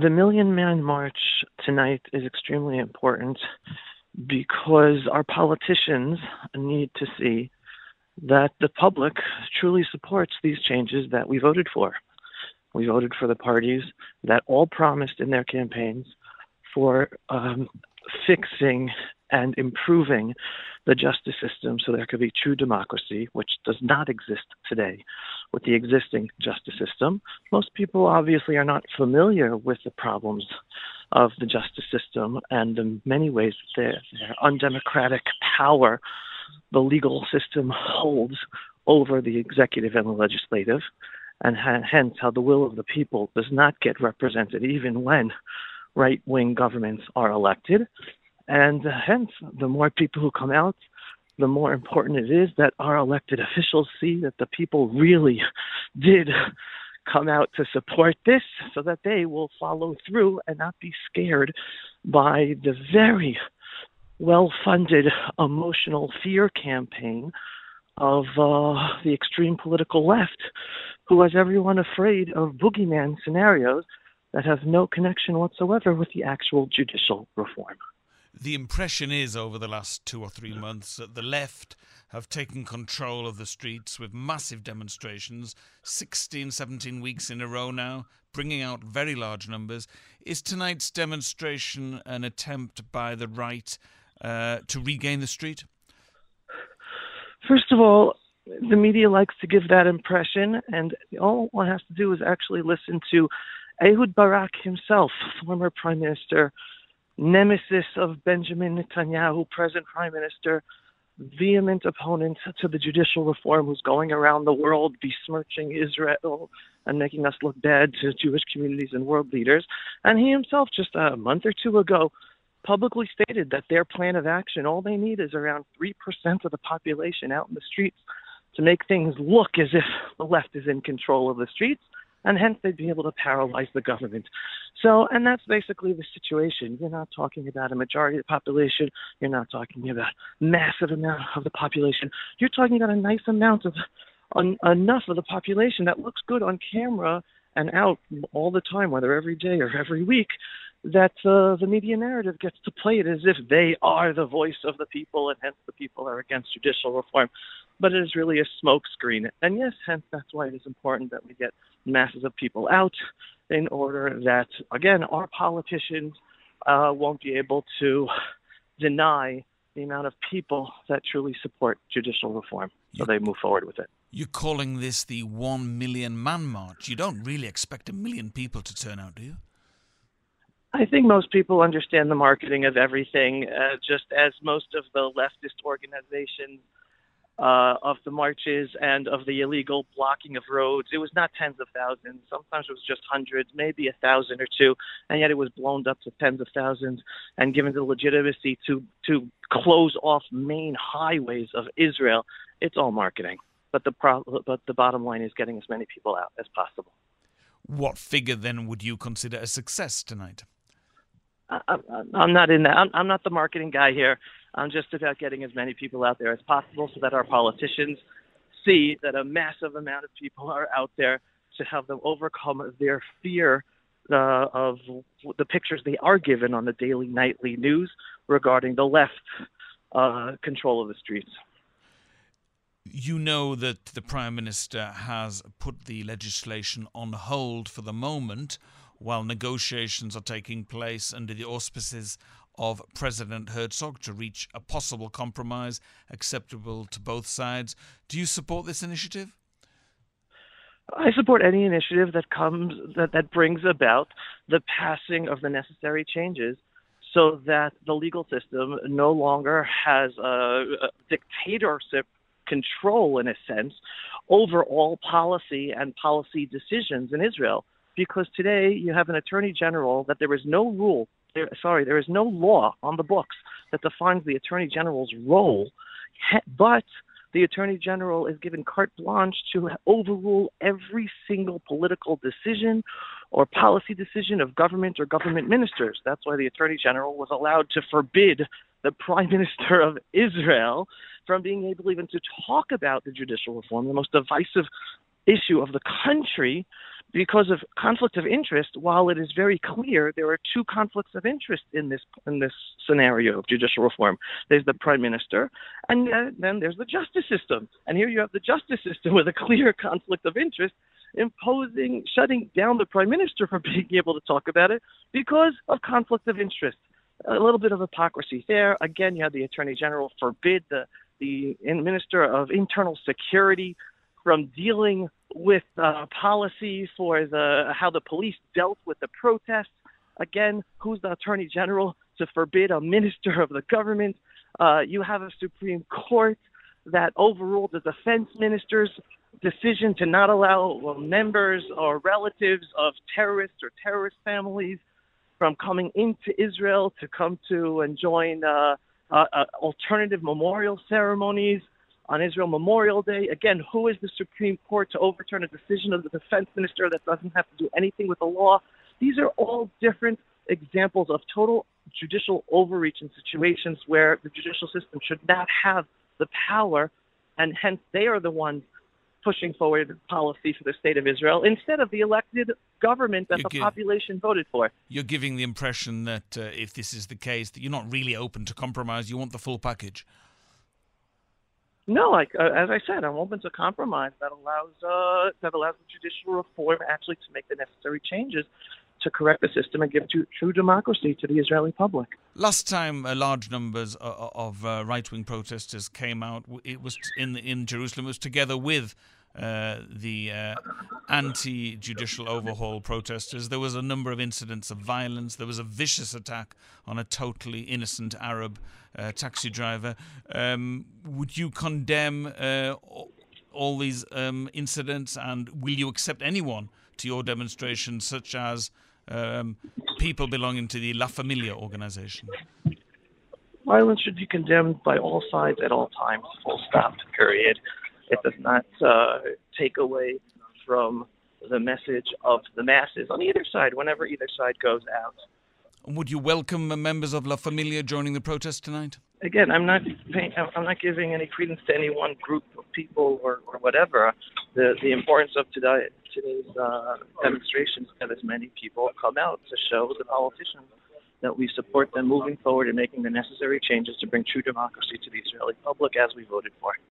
The Million Man March tonight is extremely important because our politicians need to see that the public truly supports these changes that we voted for. We voted for the parties that all promised in their campaigns for um, fixing and improving the justice system so there could be true democracy, which does not exist today with the existing justice system. Most people obviously are not familiar with the problems of the justice system and the many ways their, their undemocratic power the legal system holds over the executive and the legislative, and hence how the will of the people does not get represented even when right wing governments are elected. And hence, the more people who come out, the more important it is that our elected officials see that the people really did come out to support this so that they will follow through and not be scared by the very well funded emotional fear campaign of uh, the extreme political left, who has everyone afraid of boogeyman scenarios that have no connection whatsoever with the actual judicial reform. The impression is over the last two or three months that the left have taken control of the streets with massive demonstrations, 16, 17 weeks in a row now, bringing out very large numbers. Is tonight's demonstration an attempt by the right uh, to regain the street? First of all, the media likes to give that impression, and all one has to do is actually listen to Ehud Barak himself, former prime minister, nemesis of Benjamin Netanyahu, present prime minister, vehement opponent to the judicial reform who's going around the world besmirching Israel and making us look bad to Jewish communities and world leaders. And he himself, just a month or two ago, publicly stated that their plan of action, all they need is around 3% of the population out in the streets to make things look as if the left is in control of the streets, and hence they'd be able to paralyze the government. So, and that's basically the situation. You're not talking about a majority of the population. You're not talking about massive amount of the population. You're talking about a nice amount of un, enough of the population that looks good on camera and out all the time, whether every day or every week, that uh, the media narrative gets to play it as if they are the voice of the people and hence the people are against judicial reform. But it is really a smokescreen. And yes, hence that's why it is important that we get masses of people out in order that, again, our politicians uh, won't be able to deny the amount of people that truly support judicial reform. So they move forward with it. You're calling this the one million man march. You don't really expect a million people to turn out, do you? I think most people understand the marketing of everything, uh, just as most of the leftist organizations uh, of the marches and of the illegal blocking of roads. It was not tens of thousands. Sometimes it was just hundreds, maybe a thousand or two, and yet it was blown up to tens of thousands and given the legitimacy to to close off main highways of Israel. It's all marketing, but the pro- but the bottom line is getting as many people out as possible. What figure then would you consider a success tonight? I'm not in that. I'm, I'm not the marketing guy here. I'm just about getting as many people out there as possible so that our politicians see that a massive amount of people are out there to have them overcome their fear uh, of the pictures they are given on the daily, nightly news regarding the left uh, control of the streets. You know that the Prime Minister has put the legislation on hold for the moment while negotiations are taking place under the auspices of President Herzog to reach a possible compromise acceptable to both sides. Do you support this initiative? I support any initiative that comes that, that brings about the passing of the necessary changes so that the legal system no longer has a, a dictatorship control in a sense over all policy and policy decisions in Israel because today you have an attorney general that there is no rule, there, sorry, there is no law on the books that defines the attorney general's role, but the attorney general is given carte blanche to overrule every single political decision or policy decision of government or government ministers. That's why the attorney general was allowed to forbid the prime minister of Israel from being able even to talk about the judicial reform, the most divisive issue of the country, because of conflict of interest, while it is very clear there are two conflicts of interest in this in this scenario of judicial reform. There's the prime minister, and then there's the justice system. And here you have the justice system with a clear conflict of interest, imposing shutting down the prime minister from being able to talk about it because of conflict of interest. A little bit of hypocrisy there. Again, you have the attorney general forbid the the minister of internal security from dealing with uh, policy for the how the police dealt with the protests. Again, who's the attorney general to forbid a minister of the government? Uh, you have a Supreme Court that overruled the defense minister's decision to not allow members or relatives of terrorists or terrorist families from coming into Israel to come to and join uh, uh, uh alternative memorial ceremonies on Israel Memorial Day. Again, who is the Supreme Court to overturn a decision of the defense minister that doesn't have to do anything with the law? These are all different examples of total judicial overreach in situations where the judicial system should not have the power, and hence they are the ones pushing forward policy for the state of Israel instead of the elected government that you're the population voted for. You're giving the impression that uh, if this is the case, that you're not really open to compromise. You want the full package. No, like uh, as I said, I'm open to compromise that allows uh, that allows the judicial reform actually to make the necessary changes to correct the system and give true, true democracy to the Israeli public. Last time, uh, large numbers of, of uh, right-wing protesters came out. It was in in Jerusalem. It was together with uh, the uh, anti judicial overhaul protesters. There was a number of incidents of violence. There was a vicious attack on a totally innocent Arab uh, taxi driver. Um, would you condemn uh, all these um, incidents and will you accept anyone to your demonstrations, such as um, people belonging to the La Familia organization? Violence should be condemned by all sides at all times, full stop, period. It does not uh, take away from the message of the masses on either side whenever either side goes out. Would you welcome members of La Familia joining the protest tonight? Again, I'm not paying, I'm not giving any credence to any one group of people or, or whatever. The the importance of today today's uh, demonstrations that as many people come out to show the politicians that we support them moving forward and making the necessary changes to bring true democracy to the Israeli public as we voted for.